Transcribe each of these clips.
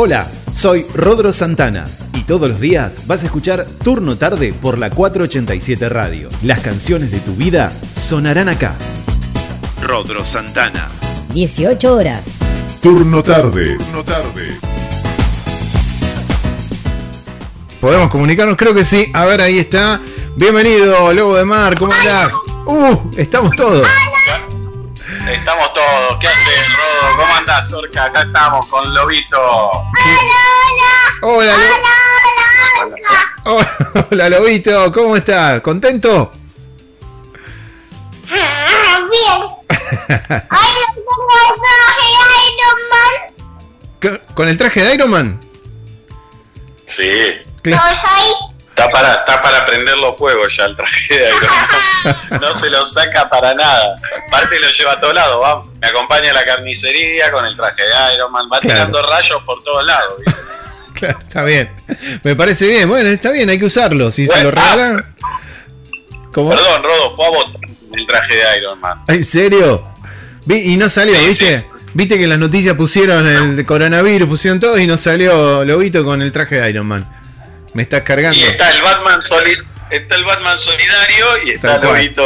Hola, soy Rodro Santana y todos los días vas a escuchar Turno Tarde por la 487 Radio. Las canciones de tu vida sonarán acá. Rodro Santana. 18 horas. Turno Tarde. Turno Tarde. ¿Podemos comunicarnos? Creo que sí. A ver, ahí está. Bienvenido, Lobo de Mar, ¿cómo estás? Uh, estamos todos. Estamos todos. ¿Qué haces, Rodo? ¿Cómo andás, Orca? Acá estamos con Lobito. Hola, Hola, Hola, hola, Lobito, ¿cómo estás? ¿Contento? Bien. Ay, tengo el traje de Iron Man. ¿Con- ¿Con el traje de Iron Man? Sí. No soy. Está para, está para prenderlo fuego ya el traje de Iron Man. No se lo saca para nada. Aparte lo lleva a todos lados. Va. Me acompaña a la carnicería con el traje de Iron Man. Va Claro. tirando rayos por todos lados. ¿viste? Claro, está bien. Me parece bien. Bueno, está bien, hay que usarlo. Si se lo regalan. ¿Cómo? Perdón, Rodo, fue a votar el traje de Iron Man. ¿En serio? Y no salió, Sí, ¿viste? sí. Viste que en las noticias pusieron el coronavirus, pusieron todo y no salió Lobito con el traje de Iron Man. Me estás cargando. Y está el Batman soli- está el Batman solidario y está. Lobito,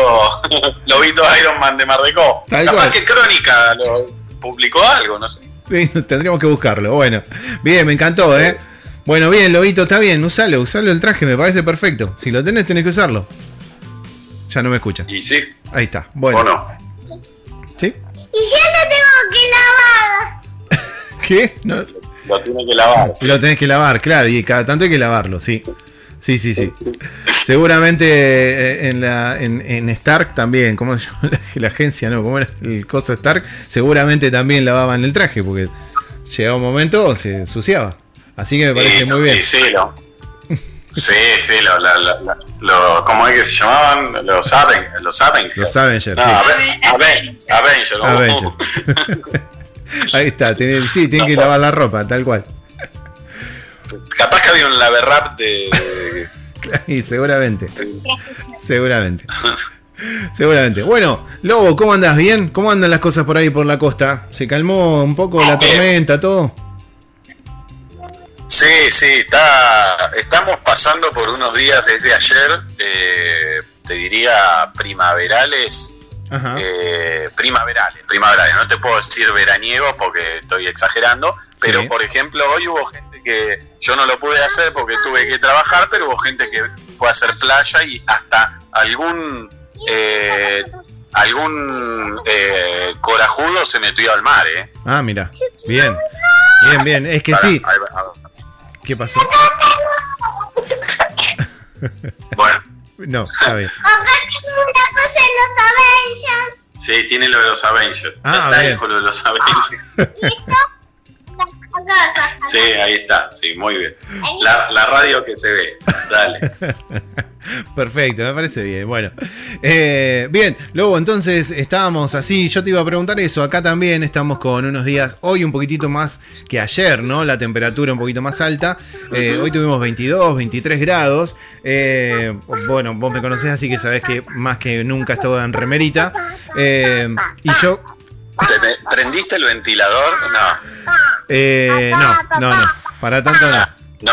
Lobito Iron Man de Mardecó. Tal Capaz cual. que Crónica lo publicó algo, no sé. Sí, tendríamos que buscarlo. Bueno, bien, me encantó, ¿eh? Bueno, bien, Lobito, está bien, usalo, usalo el traje, me parece perfecto. Si lo tenés, tenés que usarlo. Ya no me escuchan. Y sí, Ahí está. Bueno, o no. ¿sí? Y yo lo tengo que lavar. ¿Qué? No, Lo tiene que lavar. sí. Lo tenés que lavar, claro, y cada tanto hay que lavarlo, sí. Sí, sí, sí. Seguramente eh, en, la, en, en Stark también, ¿cómo se llama la, la agencia? No, ¿cómo era el coso Stark? Seguramente también lavaban el traje, porque llegaba un momento se ensuciaba. Así que me parece Sí, muy bien. Sí, sí, lo, sí, sí, lo, la- lo- ¿cómo es que se llamaban? Los, Aven, los Avengers. Los Avengers, No, sí. Aven- Aven- Avengers. ¿cómo? Avengers. Ahí está, tiene- sí, tienen que lavar la ropa, tal cual. Capaz que había un laverrap de... Y seguramente, seguramente. Seguramente. Bueno, Lobo, ¿cómo andas? ¿Bien? ¿Cómo andan las cosas por ahí por la costa? ¿Se calmó un poco la tormenta, todo? Sí, sí, está, estamos pasando por unos días desde ayer, eh, te diría primaverales. Eh, primaverales, primaverales, no te puedo decir veraniegos porque estoy exagerando, pero Sí. por ejemplo hoy hubo gente que yo no lo pude hacer porque tuve que trabajar, pero hubo gente que fue a hacer playa y hasta algún eh, algún eh, corajudo se metió al mar, ¿eh? Ah, mira. Bien. Bien, bien. Es que sí. ahí va, ahí va. ¿Qué pasó? Bueno, No, está bien. Una cosa en los Avengers. sí, tiene lo de los Avengers. Ah, está bien. ahí con lo de los Avengers. ¿Listo? Sí, ahí está, sí, muy bien. La, la radio que se ve, dale. Perfecto, me parece bien. Bueno, Eh, bien, luego entonces estábamos así. Yo te iba a preguntar eso. Acá también estamos con unos días, hoy un poquitito más que ayer, ¿no? La temperatura un poquito más alta. Eh, hoy tuvimos 22, 23 grados. Eh, bueno, vos me conocés, así que sabés que más que nunca he estado en remerita. Eh, y yo, ¿Te- te- ¿Prendiste el ventilador? No, eh, no, no, no. Para tanto no. no.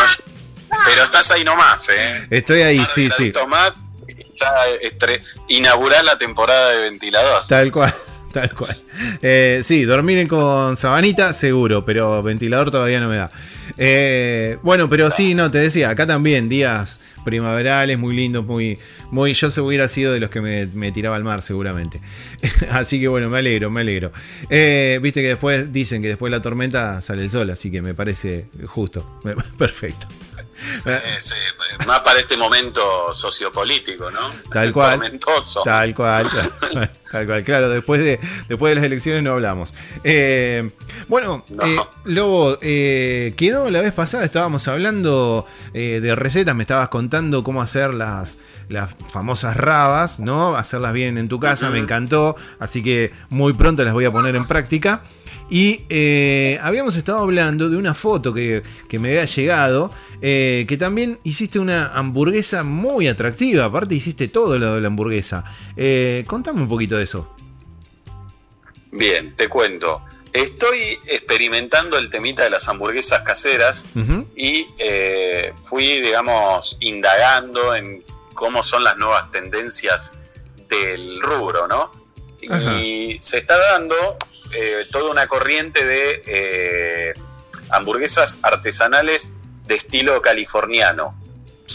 Pero estás ahí nomás, ¿eh? Estoy ahí, sí, sí. más ya estre- inaugurás la temporada de ventilador. Tal cual, tal cual. Eh, sí, dormir con sabanita, seguro, pero ventilador todavía no me da. Eh, bueno, pero sí, no, te decía, acá también días primaverales, muy lindos, muy, muy. Yo se hubiera sido de los que me, me tiraba al mar, seguramente. así que bueno, me alegro, me alegro. Eh, Viste que después dicen que después de la tormenta sale el sol, así que me parece justo. Perfecto. Sí, sí, más para este momento sociopolítico, ¿no? Tal cual. Tormentoso. Tal cual, tal, tal cual. Claro, después de, después de las elecciones no hablamos. Eh, bueno, No. eh, Lobo, eh, quedó la vez pasada, estábamos hablando eh, de recetas, me estabas contando cómo hacer las, las famosas rabas, ¿no? Hacerlas bien en tu casa, me encantó, así que muy pronto las voy a poner en práctica. Y eh, habíamos estado hablando de una foto que, que me había llegado, eh, que también hiciste una hamburguesa muy atractiva, aparte hiciste todo lo de la hamburguesa. Eh, contame un poquito de eso. Bien, te cuento. Estoy experimentando el temita de las hamburguesas caseras y eh, fui, digamos, indagando en cómo son las nuevas tendencias del rubro, ¿no? Y se está dando eh, toda una corriente de eh, hamburguesas artesanales de estilo californiano.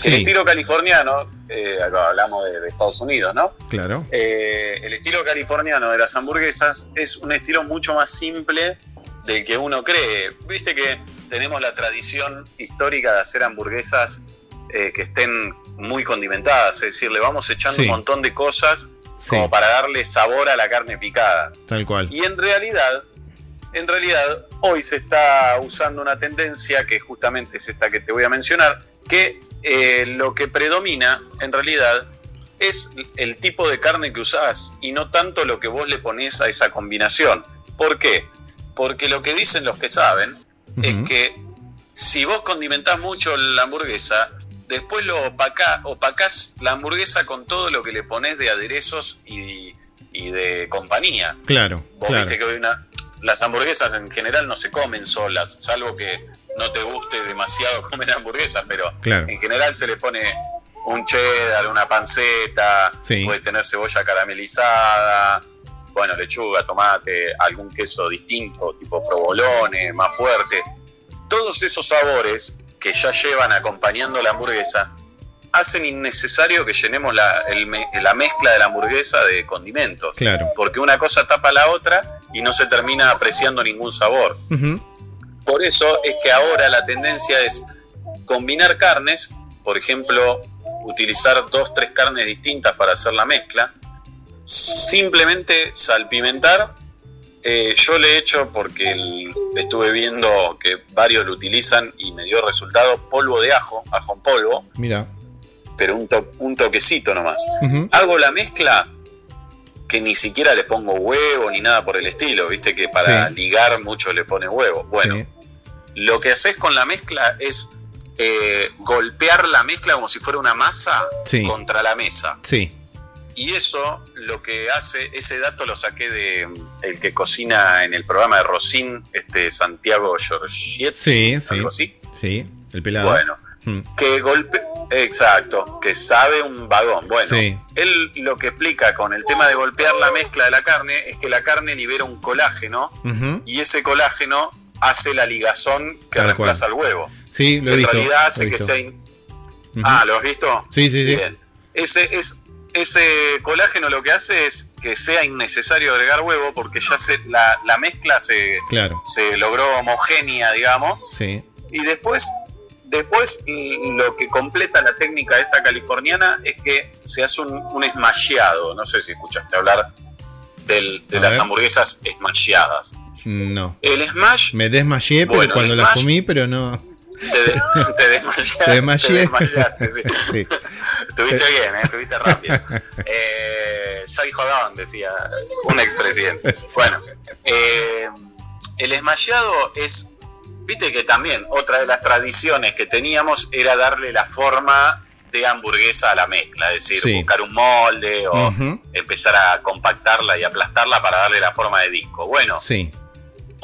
El estilo californiano, eh, hablamos de, de Estados Unidos, ¿no? claro. Eh, el estilo californiano de las hamburguesas es un estilo mucho más simple del que uno cree. Viste que tenemos la tradición histórica de hacer hamburguesas que estén muy condimentadas, es decir, le vamos echando Sí. un montón de cosas Sí, como para darle sabor a la carne picada. tal cual. Y en realidad, en realidad, hoy se está usando una tendencia que justamente es esta que te voy a mencionar, que eh, lo que predomina en realidad es el tipo de carne que usás y no tanto lo que vos le ponés a esa combinación. ¿Por qué? Porque lo que dicen los que saben es que si vos condimentás mucho la hamburguesa, después lo opacá, opacás la hamburguesa con todo lo que le pones de aderezos y, y de compañía. Claro, Vos claro. viste que hoy una, las hamburguesas en general no se comen solas, salvo que no te guste demasiado comer hamburguesas, pero Claro. en general se le pone un cheddar, una panceta, Sí. puede tener cebolla caramelizada, bueno, lechuga, tomate, algún queso distinto, tipo provolone, más fuerte. Todos esos sabores que ya llevan acompañando la hamburguesa hacen innecesario que llenemos la, el la mezcla de la hamburguesa de condimentos Claro. porque una cosa tapa la otra y no se termina apreciando ningún sabor. Por eso es que ahora la tendencia es combinar carnes, por ejemplo, utilizar dos, tres carnes distintas para hacer la mezcla, simplemente salpimentar. Eh, yo le he hecho porque el- estuve viendo que varios lo utilizan y me dio resultado polvo de ajo, ajo en polvo, Mira. pero un, to- un toquecito nomás Ujú. hago la mezcla que ni siquiera le pongo huevo ni nada por el estilo, viste que para Sí. ligar mucho le pone huevo. Bueno, Sí. lo que haces con la mezcla es eh, golpear la mezcla como si fuera una masa Sí. contra la mesa. Sí. Y eso lo que hace, ese dato lo saqué de mm, el que cocina en el programa de Rosín, este Santiago Giorgietti, Sí, sí. algo así. Sí. El pelado. Bueno, Mm. que golpe, exacto, que sabe un vagón. Bueno, Sí. él lo que explica con el tema de golpear la mezcla de la carne es que la carne libera un colágeno y ese colágeno hace la ligazón que Tal reemplaza el huevo. Sí, lo he en visto. realidad lo hace que sea... Ah, ¿lo has visto? Sí, sí, sí. Bien. Ese, es, ese colágeno lo que hace es que sea innecesario agregar huevo porque ya se, la, la mezcla se, Claro. se logró homogénea, digamos, Sí. y después, después lo que completa la técnica esta californiana es que se hace un, un esmasheado. No sé si escuchaste hablar del- de A las ver. hamburguesas esmasheadas. No. El smash Me desmayé Bueno, cuando las comí, pero no. te, de- te desmayaste. Te desmayé. te desmayaste, sí. Sí. Estuviste bien, ¿eh? estuviste rápido. Eh, dijo Don, decía un expresidente. Bueno, eh, el esmayado es, viste que también otra de las tradiciones que teníamos era darle la forma de hamburguesa a la mezcla, es decir, Sí. buscar un molde o empezar a compactarla y aplastarla para darle la forma de disco. Bueno, Sí.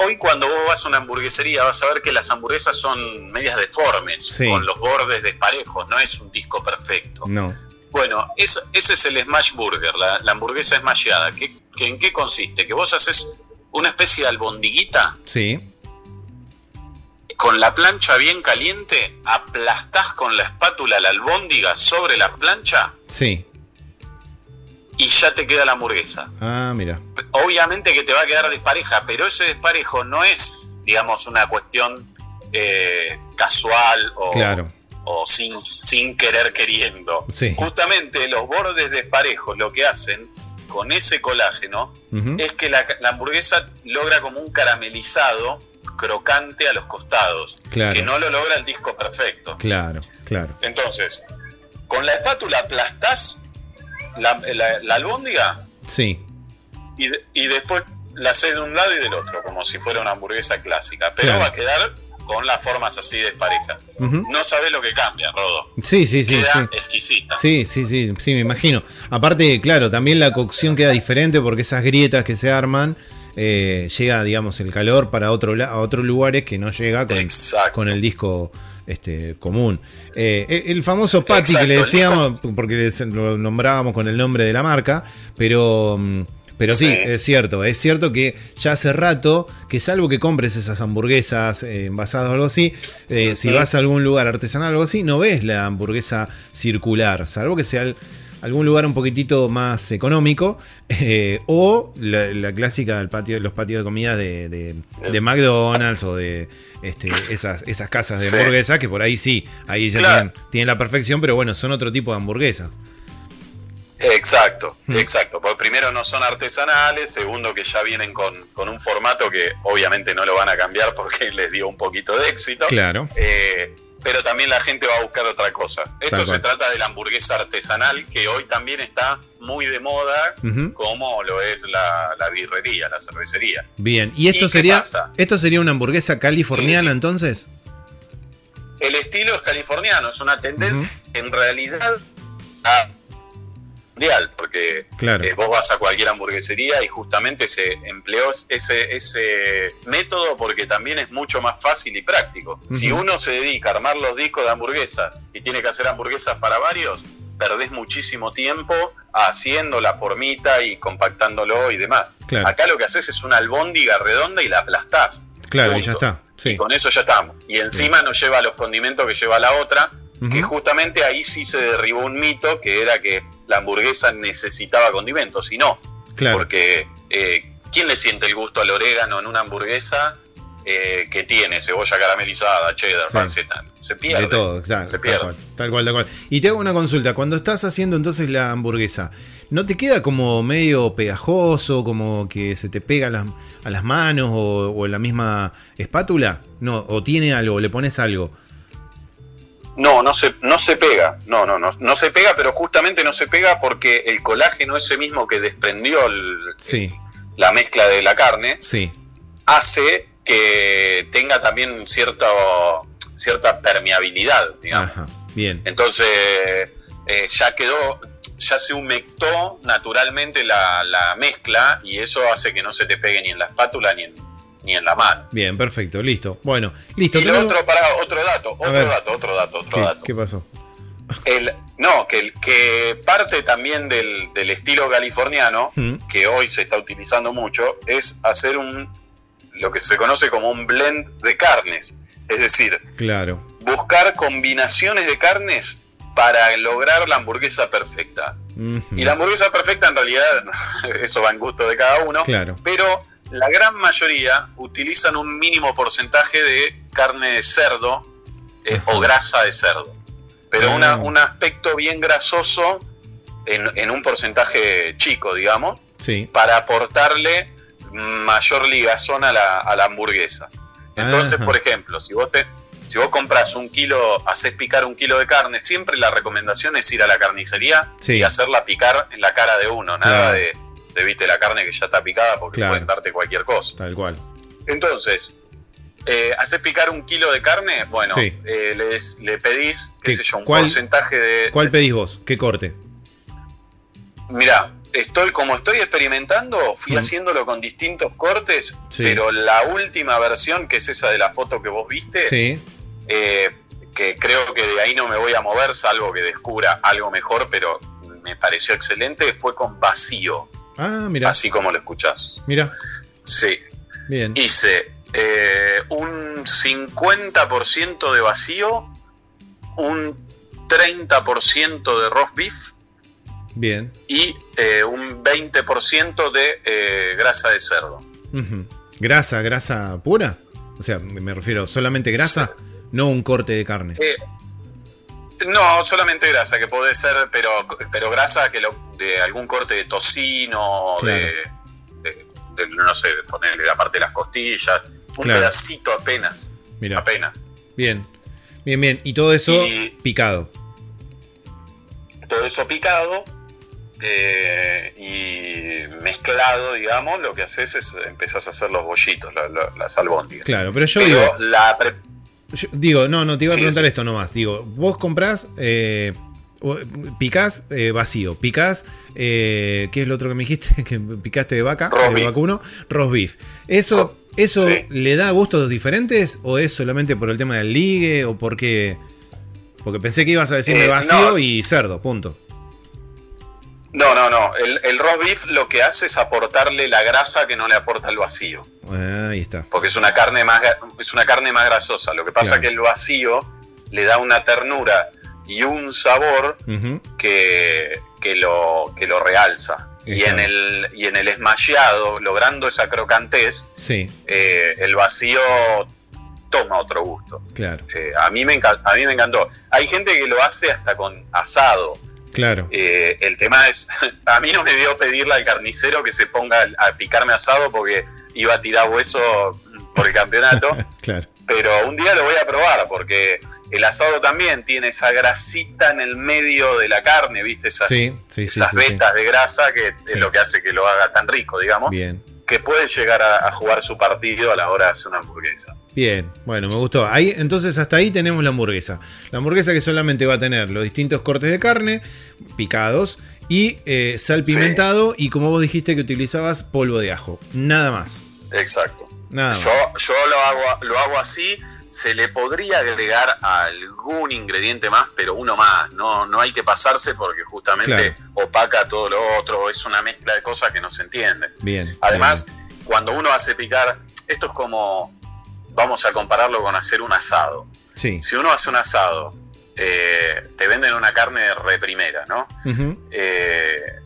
Hoy cuando vos vas a una hamburguesería vas a ver que las hamburguesas son medias deformes, Sí. con los bordes desparejos, no es un disco perfecto. No. Bueno, es- ese es el smash burger, la, la hamburguesa smashada. ¿Qué, que ¿En qué consiste? Que vos haces una especie de albondiguita Sí. con la plancha bien caliente, aplastás con la espátula la albóndiga sobre la plancha Sí. Y ya te queda la hamburguesa. Ah, mira. obviamente que te va a quedar despareja, pero ese desparejo no es, digamos, una cuestión eh, casual o, Claro. o sin, sin querer queriendo. Sí. Justamente los bordes desparejos lo que hacen con ese colágeno es que la, la hamburguesa logra como un caramelizado crocante a los costados, Claro. que no lo logra el disco perfecto. Claro, claro. Entonces, con la espátula aplastás la, la, la albóndiga Sí. y, y después la haces de un lado y del otro, como si fuera una hamburguesa clásica. Pero Claro. va a quedar con las formas así de pareja. No sabes lo que cambia, Rodo. Sí, sí, sí. Queda sí. exquisita. Sí, sí, sí, sí, me imagino. Aparte, claro, también la cocción queda diferente porque esas grietas que se arman eh, llega, digamos, el calor para otro a otros lugares que no llega con, Exacto. con el disco este, común. Eh, el, famoso Patty que le decíamos, porque lo nombrábamos con el nombre de la marca, pero, mm, pero sí, Sí. es cierto, es cierto que ya hace rato que salvo que compres esas hamburguesas eh, envasadas o algo así, eh, si vas a algún lugar artesanal o algo así, no ves la hamburguesa circular, salvo que sea el- algún lugar un poquitito más económico eh, o la, la clásica del patio, los patios de comida de, de- de McDonald's o de este, esas, esas casas de hamburguesas que por ahí sí, ahí ya Claro. tienen, tienen la perfección, pero bueno, son otro tipo de hamburguesas. Exacto, Mm. exacto. Porque primero no son artesanales, segundo que ya vienen con, con un formato que obviamente no lo van a cambiar porque les dio un poquito de éxito. Claro. Eh, pero también la gente va a buscar otra cosa. Esto Tal se cual. trata de la hamburguesa artesanal que hoy también está muy de moda, como lo es la, la birrería, la cervecería. Bien, ¿y esto ¿Y qué sería pasa? esto sería una hamburguesa californiana Sí, sí. entonces? El estilo es californiano, es una tendencia en realidad a- mundial, porque Claro. eh, vos vas a cualquier hamburguesería y justamente se empleó ese, ese método porque también es mucho más fácil y práctico. Si uno se dedica a armar los discos de hamburguesas y tiene que hacer hamburguesas para varios, perdés muchísimo tiempo haciendo la formita y compactándolo y demás. Claro. Acá lo que haces es una albóndiga redonda y la aplastás. Claro, y ya está. Sí. Y con eso ya estamos. Y encima no lleva los condimentos que lleva la otra, que justamente ahí sí se derribó un mito que era que la hamburguesa necesitaba condimentos, y no, Claro. porque eh, ¿quién le siente el gusto al orégano en una hamburguesa eh, que tiene cebolla caramelizada, cheddar, Sí. panceta? Se pierde. De todo, claro, Se tal pierde. cual, tal cual, tal cual. Y te hago una consulta, cuando estás haciendo entonces la hamburguesa, ¿no te queda como medio pegajoso, como que se te pega a las, a las manos o, o en la misma espátula? No, o tiene algo, le pones algo. No, no se, no se pega, no, no, no, no se pega, pero justamente no se pega porque el colágeno ese mismo que desprendió el- Sí, la mezcla de la carne, sí, hace que tenga también cierto, cierta permeabilidad, digamos. ajá, bien, Entonces, eh, ya quedó, ya se humectó naturalmente la, la mezcla y eso hace que no se te pegue ni en la espátula ni en, ni en la mano. bien, perfecto, listo. Bueno, listo. Y tenemos- otro, para otro dato, otro dato, otro dato, otro ¿Qué, dato. qué pasó? El, no, que, que parte también del, del estilo californiano, Mm, que hoy se está utilizando mucho, es hacer un lo que se conoce como un blend de carnes. Es decir, claro, buscar combinaciones de carnes para lograr la hamburguesa perfecta. Y la hamburguesa perfecta en realidad, eso va en gusto de cada uno, claro, pero la gran mayoría utilizan un mínimo porcentaje de carne de cerdo eh, o grasa de cerdo. Pero Ah. una- un aspecto bien grasoso en, en un porcentaje chico, digamos, sí, para aportarle mayor ligazón a la, a la hamburguesa. Entonces, Ajá. por ejemplo, si vos te, si vos compras un kilo, haces picar un kilo de carne, siempre la recomendación es ir a la carnicería Sí. y hacerla picar en la cara de uno, nada Claro. de, de viste la carne que ya está picada porque Claro. pueden darte cualquier cosa. tal cual. Entonces, eh, haces picar un kilo de carne, bueno, Sí. eh, les- le pedís, qué ¿Qué- sé yo, un cuál- porcentaje de, ¿Cuál pedís vos? ¿Qué corte? Mira, estoy como estoy experimentando, fui Mm. haciéndolo con distintos cortes, Sí. pero la última versión, que es esa de la foto que vos viste, Sí, eh, que creo que de ahí no me voy a mover, salvo que descubra algo mejor, pero me pareció excelente, fue con vacío, ah, mira, así como lo escuchás. mira, Sí, bien, hice eh, un 50% de vacío, un 30% de roast beef, bien. y eh, un 20% de eh, grasa de cerdo. ¿Grasa, grasa pura? O sea, me refiero solamente grasa, no un corte de carne. Eh, no, solamente grasa, que puede ser, pero, pero grasa que lo, de algún corte de tocino, Claro. de, de- de, no sé, de ponerle la parte de las costillas, un Claro. pedacito apenas, Mira, apenas. bien, bien, bien. Y todo eso Y- picado. Todo eso picado eh, y mezclado, digamos, lo que haces es empezás a hacer los bollitos, la- la- las albóndigas. Claro, pero yo Pero digo, la pre- yo digo, no, no, te iba a Sí, preguntar sí. esto nomás. Digo, vos comprás, eh, picás eh, vacío, picás, eh, ¿qué es lo otro que me dijiste? Que picaste de vaca, Roast de vacuno, roast beef. ¿Eso, Ro- eso sí. le da gustos diferentes o es solamente por el tema del ligue o porque... Porque pensé que ibas a decirme Eh, vacío no. y cerdo, punto. No, no, no. El, el roast beef lo que hace es aportarle la grasa que no le aporta el vacío. Ahí está. Porque es una carne más, es una carne más grasosa. Lo que pasa Claro. es que el vacío le da una ternura y un sabor que, que lo, que lo realza. Y en, el, y en el esmalleado, logrando esa crocantez, Sí, eh, el vacío toma otro gusto. claro, Eh, a, mí me a mí me encantó. Hay gente que lo hace hasta con asado. claro. Eh, el tema es, a mí no me dio pedirle al carnicero que se ponga a picarme asado porque iba a tirar hueso por el campeonato, claro. Pero un día lo voy a probar porque el asado también tiene esa grasita en el medio de la carne, ¿viste? Esas, Sí, sí, sí, esas sí, vetas de grasa que es lo que hace que lo haga tan rico, digamos, Bien. que puede llegar a, a jugar su partido a la hora de hacer una hamburguesa. Bien, bueno, me gustó. Ahí, entonces hasta ahí tenemos la hamburguesa. La hamburguesa que solamente va a tener los distintos cortes de carne picados y eh, sal pimentado y como vos dijiste que utilizabas polvo de ajo. Nada más. Exacto. Yo, yo lo, hago, lo hago así. Se le podría agregar algún ingrediente más, pero uno más. No, no hay que pasarse porque justamente opaca todo lo otro. Es una mezcla de cosas que no se entiende. Bien. Además, cuando uno hace picar, esto es como, vamos a compararlo con hacer un asado. Sí. Si uno hace un asado, eh, te venden una carne de reprimera, ¿no? Ujú. eh,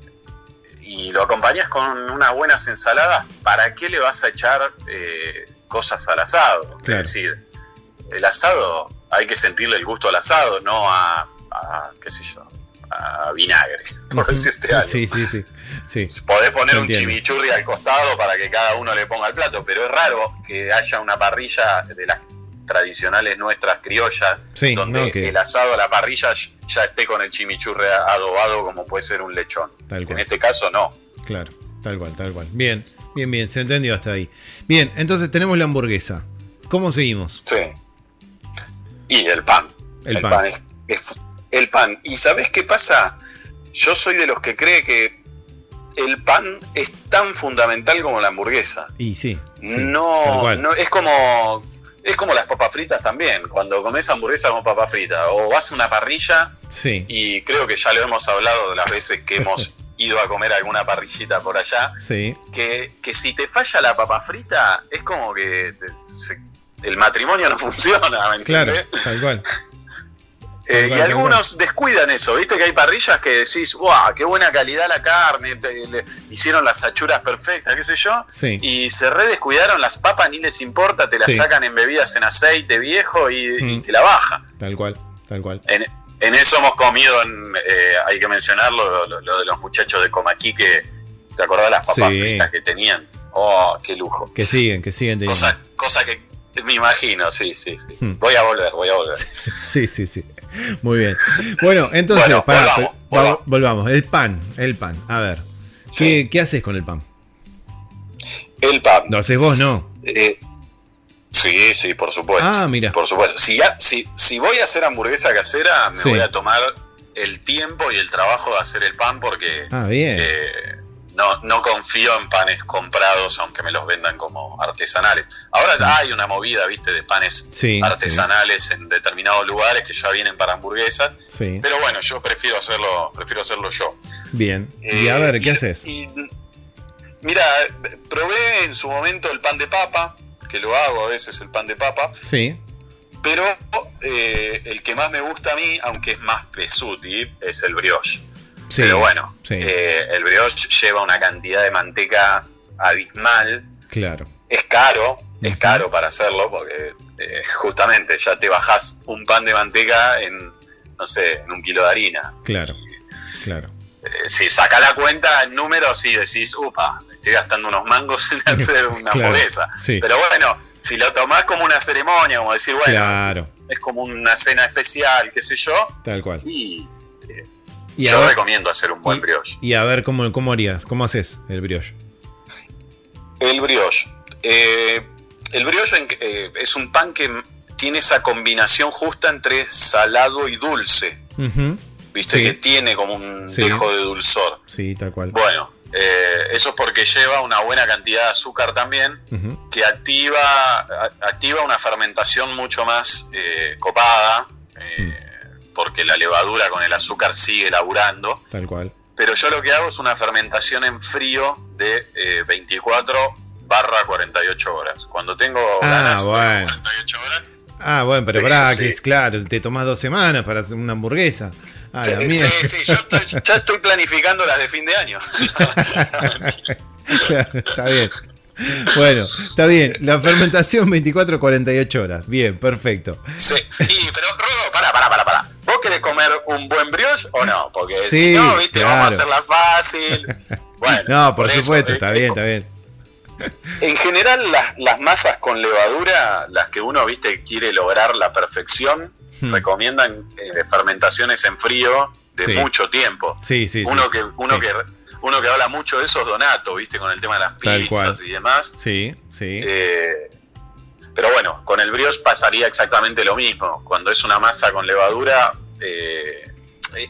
y lo acompañas con unas buenas ensaladas, ¿para qué le vas a echar eh, cosas al asado? Claro. Es decir, el asado hay que sentirle el gusto al asado, no a, a, qué sé yo, a vinagre, por decirte algo. Sí, sí, sí. sí. Podés poner un chimichurri al costado para que cada uno le ponga el plato, pero es raro que haya una parrilla de las tradicionales nuestras criollas, Sí, donde no, el asado a la parrilla ya esté con el chimichurri adobado como puede ser un lechón. Tal En este caso no. Claro, tal cual, tal cual. Bien, bien, bien, se entendió hasta ahí. Bien, entonces tenemos la hamburguesa. ¿Cómo seguimos? Sí. Y el pan. El pan. es, es el pan. ¿Y sabes qué pasa? Yo soy de los que cree que el pan es tan fundamental como la hamburguesa. Y sí. sí, no, no, es como es como las papas fritas también. Cuando comes hamburguesa con papas fritas o vas a una parrilla Sí, y creo que ya lo hemos hablado de las veces que hemos ido a comer alguna parrillita por allá, sí, que, que si te falla la papa frita es como que te- se- el matrimonio no funciona, ¿me claro, tal cual. Eh, y algunos descuidan eso, viste que hay parrillas que decís, ¡guau! ¡Qué buena calidad la carne! le- hicieron las achuras perfectas, qué sé yo. Sí, Y se redescuidaron las papas, ni les importa, te las Sí. sacan embebidas en aceite viejo y, y Mm. te la baja. tal cual, tal cual. En, en eso hemos comido, en, eh, hay que mencionarlo, lo, lo de los muchachos de Comaquí que, ¿te acordás las papas Sí. fritas que tenían? ¡Oh, qué lujo! Que siguen, que siguen teniendo. Cosa, cosa que me imagino, sí, sí, sí. Hmm. Voy a volver, voy a volver. Sí, sí, sí. Muy bien. Bueno, entonces, Bueno, pará, volvamos. El pan, el pan. A ver, Sí. ¿qué, qué haces con el pan? El pan. ¿Lo haces vos? No. Eh, sí, sí, por supuesto. Ah, mira. Por supuesto. Si, ya, si, si voy a hacer hamburguesa casera, me Sí. voy a tomar el tiempo y el trabajo de hacer el pan porque Ah, bien. eh, no, no confío en panes comprados, aunque me los vendan como artesanales. Ahora ya hay una movida, viste, de panes Sí, artesanales en determinados lugares que ya vienen para hamburguesas. Sí, Pero bueno, yo prefiero hacerlo, prefiero hacerlo yo. bien. Y Eh, a ver, ¿qué y- haces? y- mira, probé en su momento el pan de papa, que lo hago a veces el pan de papa, Sí, pero eh, el que más me gusta a mí, aunque es más pesuti, es el brioche. Sí. pero bueno, sí. eh, el brioche lleva una cantidad de manteca abismal, Claro. es caro, es caro para hacerlo, porque eh, justamente ya te bajás un pan de manteca en, no sé, en un kilo de harina. Claro, claro. Eh, si saca la cuenta en números y decís, upa, estoy gastando unos mangos en hacer una Claro, hamburguesa. sí. Pero bueno, si lo tomás como una ceremonia, como decir, bueno, Claro, es como una cena especial, qué sé yo, tal cual. y Y yo ver, recomiendo hacer un buen y- brioche. y a ver cómo, cómo harías, cómo haces el brioche. El brioche. Eh, el brioche en- eh, es un pan que tiene esa combinación justa entre salado y dulce. Viste Sí. que tiene como un Sí. dejo de dulzor. Sí, tal cual. Bueno, eh, eso es porque lleva una buena cantidad de azúcar también, que activa, a- activa una fermentación mucho más eh, copada, eh, porque la levadura con el azúcar sigue laburando. Tal cual. Pero yo lo que hago es una fermentación en frío de eh, 24 barra 48 horas. Cuando tengo Ah, ganas de bueno. 48 horas, Ah, bueno, pero pará, sí. que es claro, te tomás dos semanas para hacer una hamburguesa. Ah, Sí, sí, sí, yo estoy, ya estoy planificando las de fin de año. Claro, está bien. Bueno, está bien. La fermentación 24-48 horas. Bien, perfecto. Sí. Y, pero, Rodo, pará, pará, pará, pará. ¿Vos querés comer un buen brioche o no? Porque Sí, si no, viste, vamos a hacerla fácil. Bueno, No, por, eso, supuesto, está eh, bien, está bien. En general, las, las masas con levadura, las que uno, viste, quiere lograr la perfección, Hmm. recomiendan eh, fermentaciones en frío de Sí. mucho tiempo. Sí, sí. uno sí, que uno que uno que habla mucho de eso es Donato, viste, con el tema de las pizzas y demás. Sí, sí. Eh, pero bueno, con el brioche pasaría exactamente lo mismo. Cuando es una masa con levadura, eh,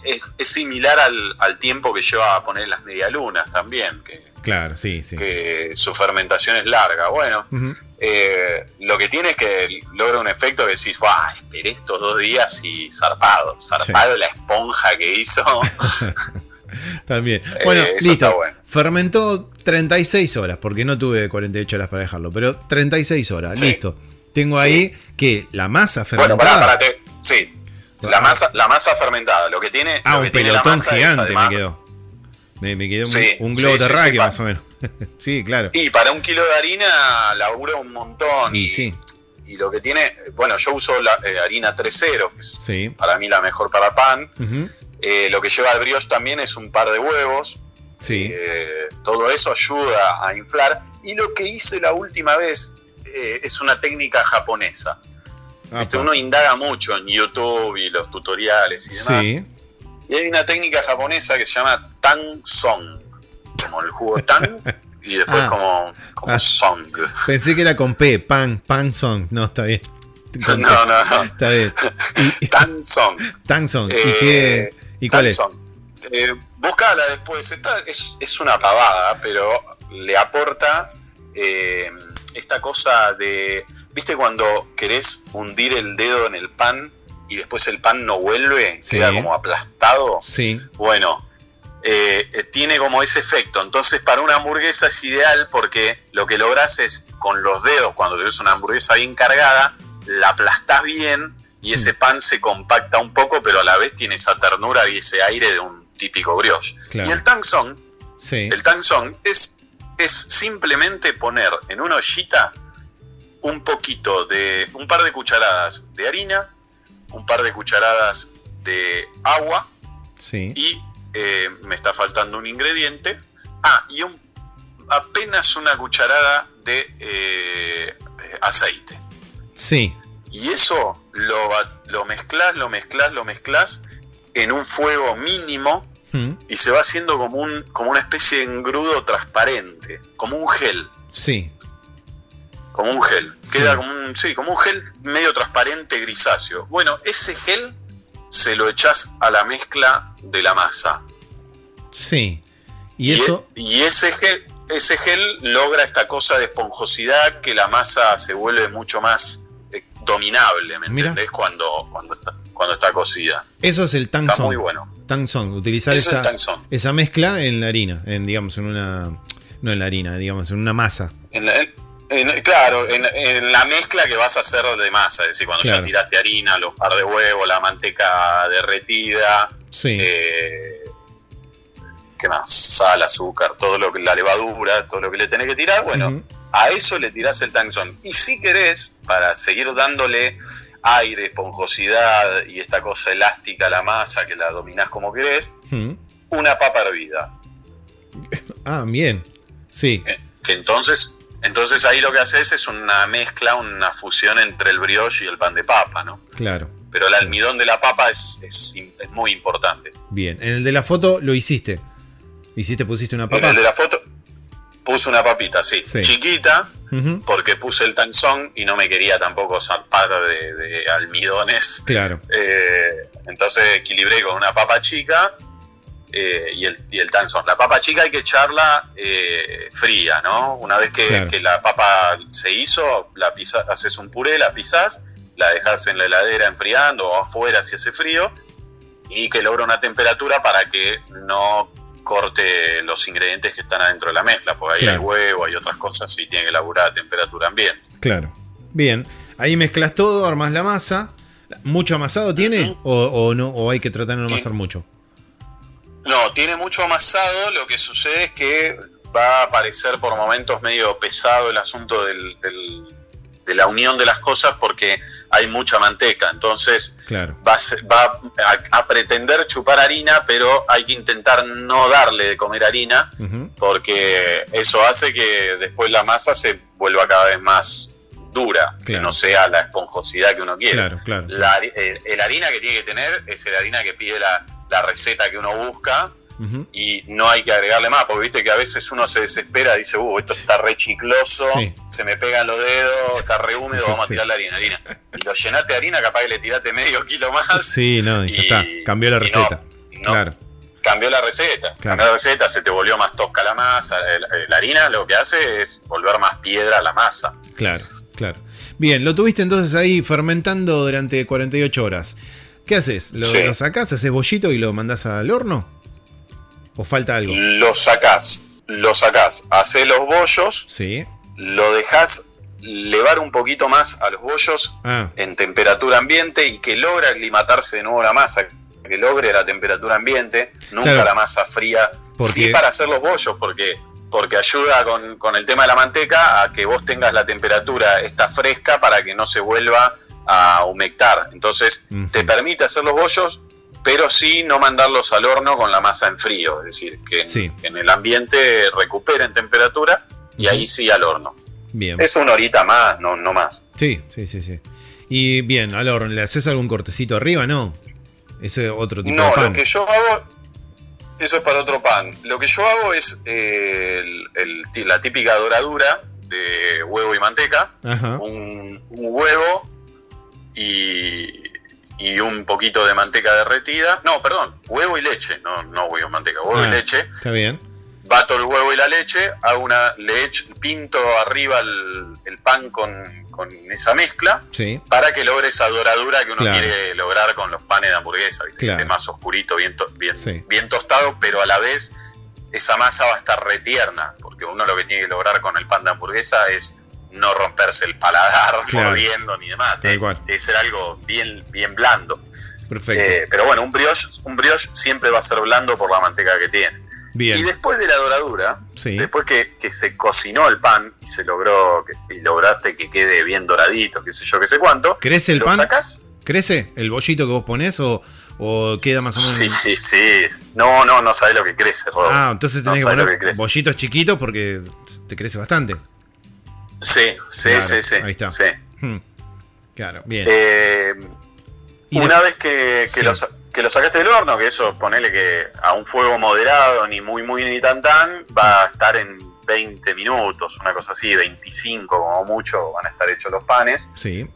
es, es similar al, al tiempo que lleva a poner las medialunas también, que, Claro, sí, sí. que su fermentación es larga. Bueno, eh, lo que tiene es que logra un efecto que decís, ¡ah! Esperé estos dos días y zarpado. Zarpado la esponja que hizo. También. Bueno, Eh, listo. bueno. Fermentó 36 horas, porque no tuve 48 horas para dejarlo, pero 36 horas, Sí. listo. Tengo Sí. ahí que la masa bueno, fermentada. pará, pará, te- sí. La masa, la masa fermentada, lo que tiene. ah, lo un tiene pelotón gigante además, me quedó. Me, me quedó un- Sí, un, globo sí, terráqueo sí, más o menos. sí, claro. Y para un kilo de harina labura un montón. Y sí, y lo que tiene, bueno, yo uso la eh, harina 3.0, que es sí. para mí la mejor para pan. Eh, lo que lleva el brioche también es un par de huevos. Sí. Eh, todo eso ayuda a inflar. Y lo que hice la última vez eh, es una técnica japonesa. Apa. Uno indaga mucho en YouTube y los tutoriales y demás. Sí. Y hay una técnica japonesa que se llama Tang Song, como el jugo Tang y después Ah. como, como Ah. Song. Pensé que era con P, pan, pan song. No, está bien. Con No, P. no, no. Está bien. Y, Tang Song. Tang song. ¿Y, Eh, qué, ¿Y cuál es? Eh, buscala después. Esta es, es una pavada, pero le aporta eh, esta cosa de. ¿Viste cuando querés hundir el dedo en el pan y después el pan no vuelve? Sí. Queda como aplastado. Sí. Bueno, eh, eh, tiene como ese efecto. Entonces, para una hamburguesa es ideal porque lo que logras es con los dedos, cuando tenés una hamburguesa bien cargada, la aplastás bien y ese Mm. pan se compacta un poco, pero a la vez tiene esa ternura y ese aire de un típico brioche. Claro. Y el tangzong, Sí. el tangzong es, es simplemente poner en una ollita un poquito de, un par de cucharadas de harina, un par de cucharadas de agua, Sí. y eh, me está faltando un ingrediente. Ah, y un, apenas una cucharada de eh, aceite. Sí. Y eso lo, lo mezclas, lo mezclas, lo mezclas en un fuego mínimo Mm, y se va haciendo como, un, como una especie de engrudo transparente, como un gel. Sí. Como un gel. Queda como un, sí, como un gel medio transparente grisáceo. Bueno, ese gel se lo echás a la mezcla de la masa. Sí. Y eso. e- y ese gel, ese gel logra esta cosa de esponjosidad que la masa se vuelve mucho más eh, dominable, ¿me Mira. entendés? Cuando, cuando, está, cuando está cocida. Eso es el tang Está muy bueno. Tang song. Utilizar Eso esa, es Tangson. esa mezcla en la harina. En, digamos, en una. No en la harina, digamos, en una masa. En la- en- claro, en, en la mezcla que vas a hacer de masa, es decir, cuando Claro. ya tiraste harina, los par de huevos, la manteca derretida, Sí. eh, ¿qué más? Sal, azúcar, todo lo que la levadura, todo lo que le tenés que tirar, bueno, a eso le tirás el tangzón. Y si querés, para seguir dándole aire, esponjosidad y esta cosa elástica a la masa que la dominás como querés, una papa hervida. Ah, bien. Sí. Que, que entonces, entonces ahí lo que haces es una mezcla, una fusión entre el brioche y el pan de papa, ¿no? Claro. Pero el almidón de la papa es, es, es muy importante. Bien. En el de la foto lo hiciste. Hiciste, pusiste una En papa. el de la foto. Puse una papita, sí, Sí. chiquita, porque puse el tanzón y no me quería tampoco zarpar de, de almidones. Claro. Eh, entonces equilibré con una papa chica eh, y, el, y el tanzón. La papa chica hay que echarla eh, fría, ¿no? Una vez que, Claro. que la papa se hizo, la pisa, haces un puré, la pisás, la dejas en la heladera enfriando o afuera si hace frío y que logra una temperatura para que no corte los ingredientes que están adentro de la mezcla, porque ahí Claro. hay huevo, hay otras cosas y tiene que laburar a temperatura ambiente. Claro. Bien. Ahí mezclas todo, armas la masa. ¿Mucho amasado tiene? O, o no, ¿O hay que tratar de no amasar mucho? No, tiene mucho amasado, lo que sucede es que va a parecer por momentos medio pesado el asunto del- del- de la unión de las cosas porque hay mucha manteca, entonces Claro. va, va a- a pretender chupar harina, pero hay que intentar no darle de comer harina porque eso hace que después la masa se vuelva cada vez más dura, que no sea la esponjosidad que uno quiere. Claro, claro. La, hari- el, el harina que tiene que tener es la harina que pide la, la receta que uno busca y no hay que agregarle más, porque viste que a veces uno se desespera y dice, uh, esto está re chicloso, Sí. se me pegan los dedos, está re húmedo, vamos a tirar la harina, harina. Y lo llenaste de harina, capaz que le tiraste medio kilo más. Sí, no, y- está. Cambió la no, receta. no. Claro. Cambió la receta, cambió la receta, se te volvió más tosca la masa. el- La harina lo que hace es volver más piedra a la masa. Claro, claro. Bien, lo tuviste entonces ahí fermentando durante 48 horas. ¿Qué haces? ¿Lo, Sí. lo sacás, haces bollito y lo mandás al horno? ¿O falta algo? Lo sacás, lo sacás, hacés los bollos, Sí. lo dejás levar un poquito más a los bollos Ah, en temperatura ambiente y que logra aclimatarse de nuevo la masa, que logre la temperatura ambiente, nunca Claro. la masa fría, Porque- sí para hacer los bollos, porque porque ayuda con, con el tema de la manteca a que vos tengas la temperatura esta fresca para que no se vuelva a humectar. Entonces te permite hacer los bollos, pero sí no mandarlos al horno con la masa en frío, es decir, que en, el ambiente recuperen temperatura y ahí sí al horno. bien. Es una horita más, no, no más. Sí, sí, sí, sí. Y bien, al horno, ¿le haces algún cortecito arriba? No. Ese es otro tipo de No, pan. lo que yo hago, eso es para otro pan. Lo que yo hago es eh, el- el- la típica doradura de huevo y manteca, un, un huevo y, y un poquito de manteca derretida. No, perdón, huevo y leche, no, no huevo y manteca, huevo Ah. y leche. Está bien. Bato el huevo y la leche, hago una leche, pinto arriba el, el pan con, con esa mezcla Sí. para que logre esa doradura que uno Claro. quiere lograr con los panes de hamburguesa, ¿viste? Claro. Más oscurito, bien, to- bien, Sí. bien tostado, pero a la vez esa masa va a estar retierna, porque uno lo que tiene que lograr con el pan de hamburguesa es no romperse el paladar Claro. mordiendo ni demás, tiene que ser algo bien, bien blando. Perfecto. Eh, pero bueno, un brioche, un brioche siempre va a ser blando por la manteca que tiene. Y después de la doradura, Sí. después que, que se cocinó el pan y se logró que- y lograste que quede bien doradito, qué sé yo, qué sé cuánto, ¿Crece el lo pan? sacás ¿Crece el bollito que vos ponés o, o queda más o menos? Sí, sí, sí. No, no, no sabes lo que crece, Rodo. Ah, entonces No tenés que sabes lo poner que bollitos chiquitos porque te crece bastante. Sí, sí, Claro, sí, sí. ahí está. sí. Hmm. Claro, bien. Eh, Y una de- vez que, que Sí. lo, sa- que lo sacaste del horno, que eso ponele que a un fuego moderado, ni muy, muy, ni tan, tan, va a estar en 20 minutos, una cosa así, 25 como mucho, van a estar hechos los panes. Sí.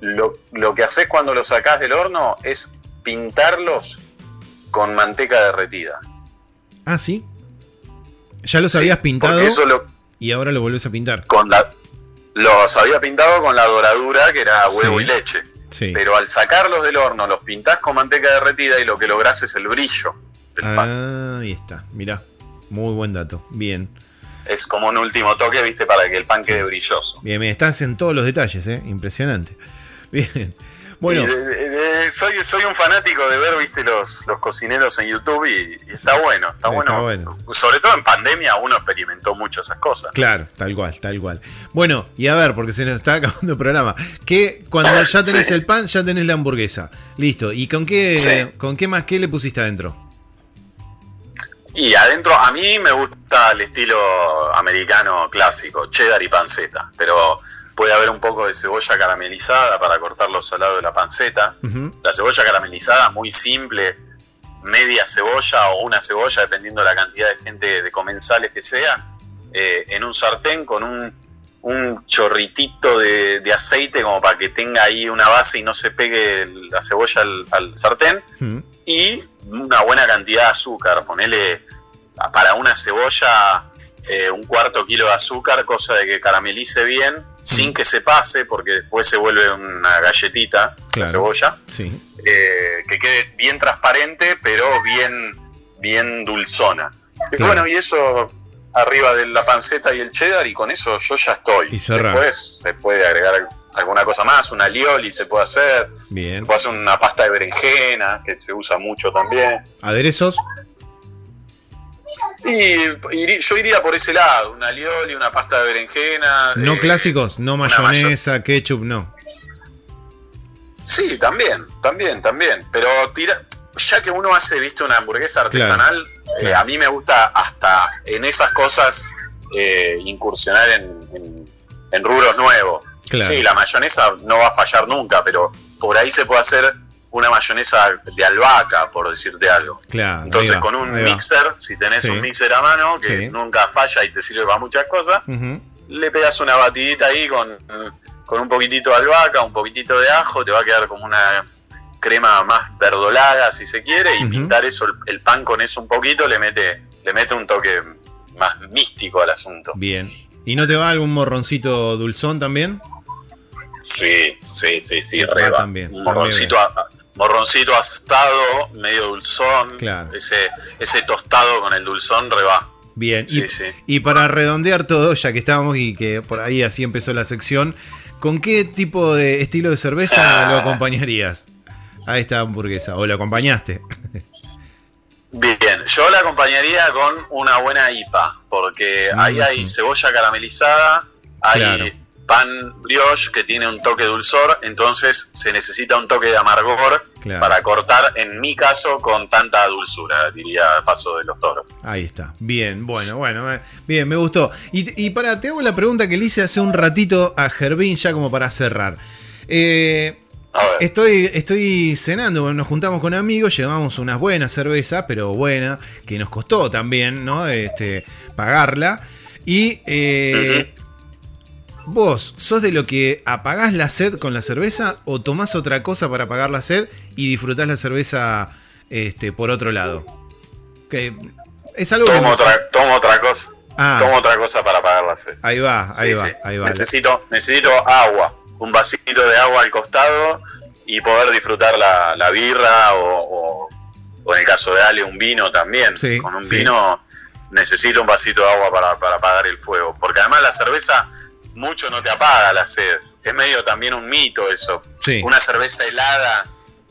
Lo, lo que haces cuando lo sacás del horno es pintarlos con manteca derretida. Ah, sí. Ya los Sí, habías pintado Porque eso lo, y ahora lo volvés a pintar. con la, los había pintado con la doradura que era huevo Sí. y leche. Sí. Pero al sacarlos del horno, los pintás con manteca derretida y lo que lográs es el brillo del pan. Ah, ahí está. Mirá. Muy buen dato. Bien. Es como un último toque, viste, para que el pan quede brilloso. Bien, me estás en todos los detalles, ¿eh? Impresionante. Bien. Bueno, de- de- de- soy, soy un fanático de ver, viste, los, los cocineros en YouTube y, y está bueno, está, Está bueno. bueno. Sobre todo en pandemia uno experimentó mucho esas cosas. claro, tal cual, tal cual. Bueno, y a ver, porque se nos está acabando el programa. Que cuando ya tenés Sí. el pan, ya tenés la hamburguesa. Listo. ¿Y con qué, Sí. con qué más qué le pusiste adentro? Y adentro, a mí me gusta el estilo americano clásico, cheddar y panceta, pero puede haber un poco de cebolla caramelizada para cortar los salados de la panceta. La cebolla caramelizada, muy simple, media cebolla o una cebolla, dependiendo de la cantidad de gente de comensales que sean. eh, en un sartén con un, un chorritito de, de aceite como para que tenga ahí una base y no se pegue la cebolla al, al sartén y una buena cantidad de azúcar. Ponele para una cebolla eh, un cuarto kilo de azúcar, cosa de que caramelice bien, sin que se pase, porque después se vuelve una galletita Claro. la cebolla. Sí. eh, que quede bien transparente, pero bien, bien dulzona. Y bueno, y eso arriba de la panceta y el cheddar, y con eso yo ya estoy. Y. Después se puede agregar alguna cosa más, una lioli se puede hacer, Bien. se puede hacer una pasta de berenjena, que se usa mucho también. ¿Aderezos? Y yo iría por ese lado, una lioli, una pasta de berenjena. No eh, clásicos, no mayonesa, ketchup, no. Sí, también, también, también. Pero tira, ya que uno hace, viste, una hamburguesa artesanal, eh, claro. a mí me gusta hasta en esas cosas eh, incursionar en, en- en rubros nuevos. Claro. Sí, la mayonesa no va a fallar nunca, pero por ahí se puede hacer una mayonesa de albahaca, por decirte algo. Claro. Entonces, va, con un mixer, si tenés Sí. un mixer a mano, que Sí. nunca falla y te sirve para muchas cosas, le pegas una batidita ahí con, con un poquitito de albahaca, un poquitito de ajo, te va a quedar como una crema más verdolaga si se quiere y pintar eso el, el pan con eso un poquito le mete le mete un toque más místico al asunto. Bien. ¿Y no te va algún morroncito dulzón también? Sí, sí, sí, sí, reba. también, Un morroncito, a- morroncito asado, medio dulzón, Claro. ese ese tostado con el dulzón reba. Bien. Sí, y, sí. y para redondear todo, ya que estábamos y que por ahí así empezó la sección, ¿con qué tipo de estilo de cerveza Ah. lo acompañarías a esta hamburguesa? ¿O lo acompañaste? Bien, yo la acompañaría con una buena IPA, porque ahí hay cebolla caramelizada, hay Claro. pan brioche que tiene un toque dulzor, entonces se necesita un toque de amargor Claro. para cortar, en mi caso, con tanta dulzura, diría Paso de los Toros. Ahí está. Bien, bueno, bueno. eh, Bien, me gustó. Y, y para, te hago la pregunta que le hice hace un ratito a Gervín, ya como para cerrar. Eh, A ver, Estoy, estoy cenando, nos juntamos con amigos, llevamos unas buenas cervezas, pero buena, que nos costó también, ¿no? Este, pagarla. Y eh, vos, ¿sos de lo que apagás la sed con la cerveza o tomás otra cosa para apagar la sed y disfrutás la cerveza este, por otro lado? Que es algo que tomo otra, tomo otra cosa. Ah. Tomo otra cosa para apagar la sed. Ahí va, ahí Sí, va, sí. ahí va. Necesito, necesito agua, un vasito de agua al costado y poder disfrutar la, la birra o, o- o en el caso de Ale un vino también. Sí, Con un vino necesito un vasito de agua para, para apagar el fuego. Porque además la cerveza mucho no te apaga la sed. Es medio también un mito eso. Sí. Una cerveza helada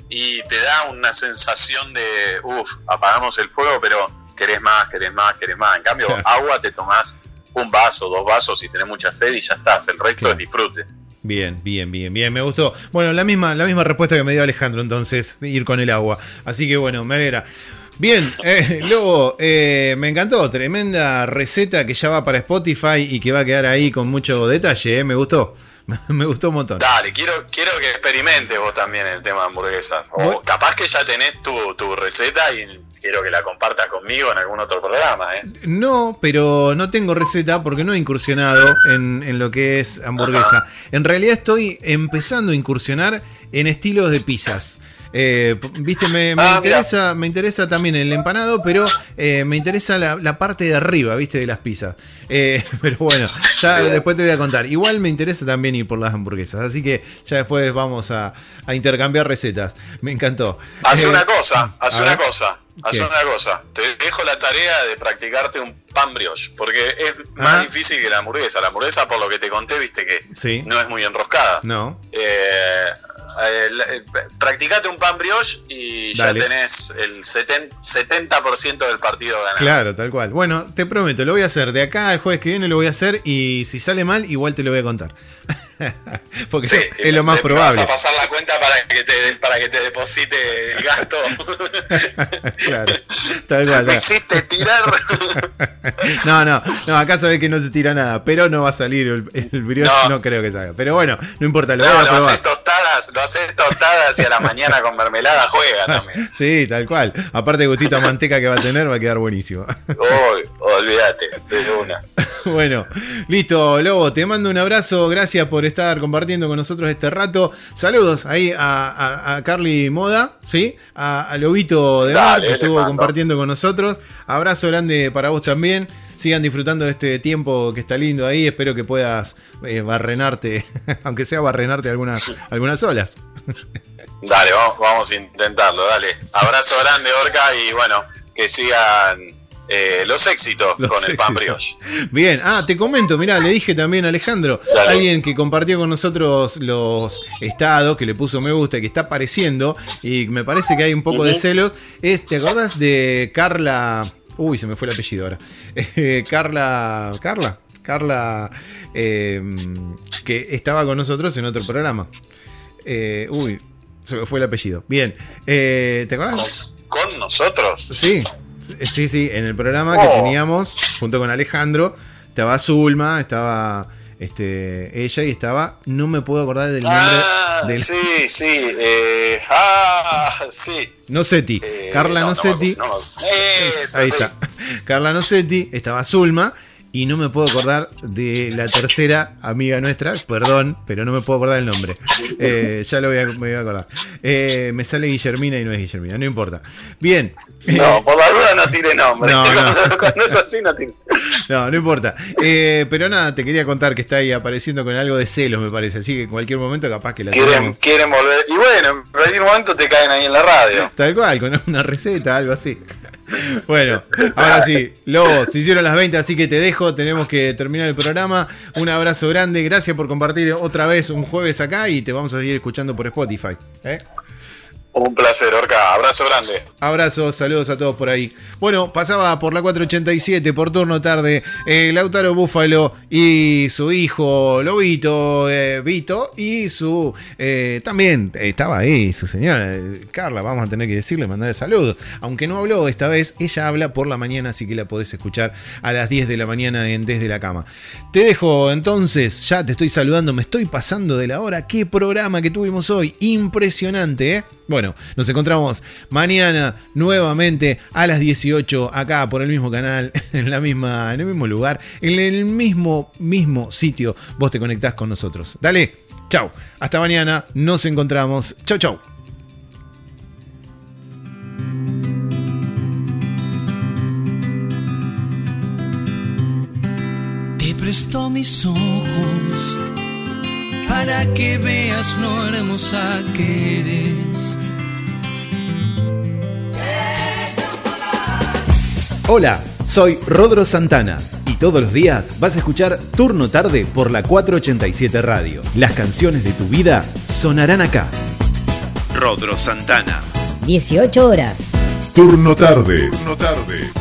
y te da una sensación de, uff, apagamos el fuego, pero querés más, querés más, querés más. En cambio, Claro. agua te tomás un vaso, dos vasos y tenés mucha sed y ya estás. El resto Claro. es disfrute. Bien, bien, bien, bien, me gustó. Bueno, la misma, la misma respuesta que me dio Alejandro, entonces, ir con el agua. Así que bueno, me alegra. Bien, eh, Lobo, eh, me encantó, tremenda receta que ya va para Spotify y que va a quedar ahí con mucho detalle, eh, me gustó, me gustó un montón. Dale, quiero, quiero que experimentes vos también el tema de hamburguesas. O Voy- capaz que ya tenés tu, tu receta y quiero que la compartas conmigo en algún otro programa, ¿eh? No, pero no tengo receta porque no he incursionado en, en lo que es hamburguesa. Ajá. En realidad estoy empezando a incursionar en estilos de pizzas. Eh, Viste, me, me Ah, mirá. interesa, me interesa también el empanado, pero eh, me interesa la, la parte de arriba, viste, de las pizzas. Eh, pero bueno, ya después te voy a contar. Igual me interesa también ir por las hamburguesas, así que ya después vamos a, a intercambiar recetas. Me encantó. Haz una cosa, haz una cosa, haz una cosa. Te dejo la tarea de practicarte un pan brioche, porque es más Ah. difícil que la hamburguesa. La hamburguesa, por lo que te conté, viste que Sí. no es muy enroscada. No. Eh, eh, eh, practicate un pan brioche y Dale. ya tenés el 70%, 70% del partido ganado. Claro, tal cual. Bueno, te prometo, lo voy a hacer. De acá al jueves que viene lo voy a hacer y si sale mal, igual te lo voy a contar. Porque Sí, es lo más probable. Vas a pasar la cuenta para que te, para que te deposite el gasto. claro, tal cual. Me hiciste tirar. No, no, no, acá sabés que no se tira nada, pero no va a salir el, el brioche, no. No. creo que salga. Pero bueno, no importa, lo No, voy a lo probar. haces tostadas, lo haces tostadas y a la mañana con mermelada juega también. Sí, tal cual. Aparte, gustito a manteca que va a tener va a quedar buenísimo. Uy, olvídate, de una. Bueno, listo, Lobo, te mando un abrazo, gracias por estar compartiendo con nosotros este rato. Saludos ahí a, a- a Carly Moda, ¿sí? A, a Lobito de Mar, que estuvo compartiendo con nosotros. Abrazo grande para vos también. Sigan disfrutando de este tiempo que está lindo ahí. Espero que puedas eh, barrenarte, aunque sea barrenarte algunas, algunas olas. Dale, vamos, vamos a intentarlo, dale. Abrazo grande, Orca, y bueno, que sigan eh, los éxitos Los con el pan brioche. Bien, ah, te comento, mirá, le dije también a Alejandro, alguien que compartió con nosotros los estados, que le puso me gusta, que está apareciendo, y me parece que hay un poco de celos. Es, ¿Te acordás de Carla? Uy, se me fue el apellido ahora. Eh, Carla. ¿Carla? Carla. eh, que estaba con nosotros en otro programa. Eh, uy, se me fue el apellido. Bien, eh, ¿te acordás? ¿Con, con nosotros? Sí, sí, sí, en el programa que Oh. teníamos junto con Alejandro, estaba Zulma, estaba este, ella y estaba, no me puedo acordar del nombre Ah, del sí, sí. Eh, ah, sí. Nocetti, Eh, Carla no, Nocetti, no Eso, ahí sí. está, Carla Nocetti, estaba Zulma y no me puedo acordar de la tercera amiga nuestra, perdón, pero no me puedo acordar el nombre. Eh, ya lo voy a, me voy a acordar. Eh, me sale Guillermina y no es Guillermina, no importa. Bien. No, por la duda no tire nombre. No, no. Cuando, es así no tire. No, no importa. Eh, pero nada, te quería contar que está ahí apareciendo con algo de celos, me parece. Así que en cualquier momento capaz que la Quieren, tenemos. quieren volver. Y bueno, en cualquier momento te caen ahí en la radio. Tal cual, con una receta, algo así. Bueno, ahora sí, Lobo, se hicieron las 20, así que te dejo, tenemos que terminar el programa. Un abrazo grande, gracias por compartir otra vez un jueves acá y te vamos a seguir escuchando por Spotify. ¿eh? Un placer, Orca. Abrazo grande. Abrazos, saludos a todos por ahí. Bueno, pasaba por la 487 por turno tarde eh, Lautaro Búfalo y su hijo Lobito, eh, Vito, y su. eh, también estaba ahí su señora eh, Carla, vamos a tener que decirle, mandarle saludos. Aunque no habló esta vez, ella habla por la mañana, así que la podés escuchar a las 10 de la mañana Desde la Cama. Te dejo entonces, ya te estoy saludando, me estoy pasando de la hora. Qué programa que tuvimos hoy, impresionante, ¿eh? Nos encontramos mañana nuevamente a las 18 acá por el mismo canal, en la misma en el mismo lugar, en el mismo mismo sitio. Vos te conectás con nosotros. Dale. Chau. Hasta mañana. Nos encontramos. Chau, chau. Te presto mis ojos para que veas lo hermosa que eres. Hola, soy Rodro Santana y todos los días vas a escuchar Turno Tarde por la 487 Radio. Las canciones de tu vida sonarán acá. Rodro Santana. 18 horas. Turno tarde. Turno tarde.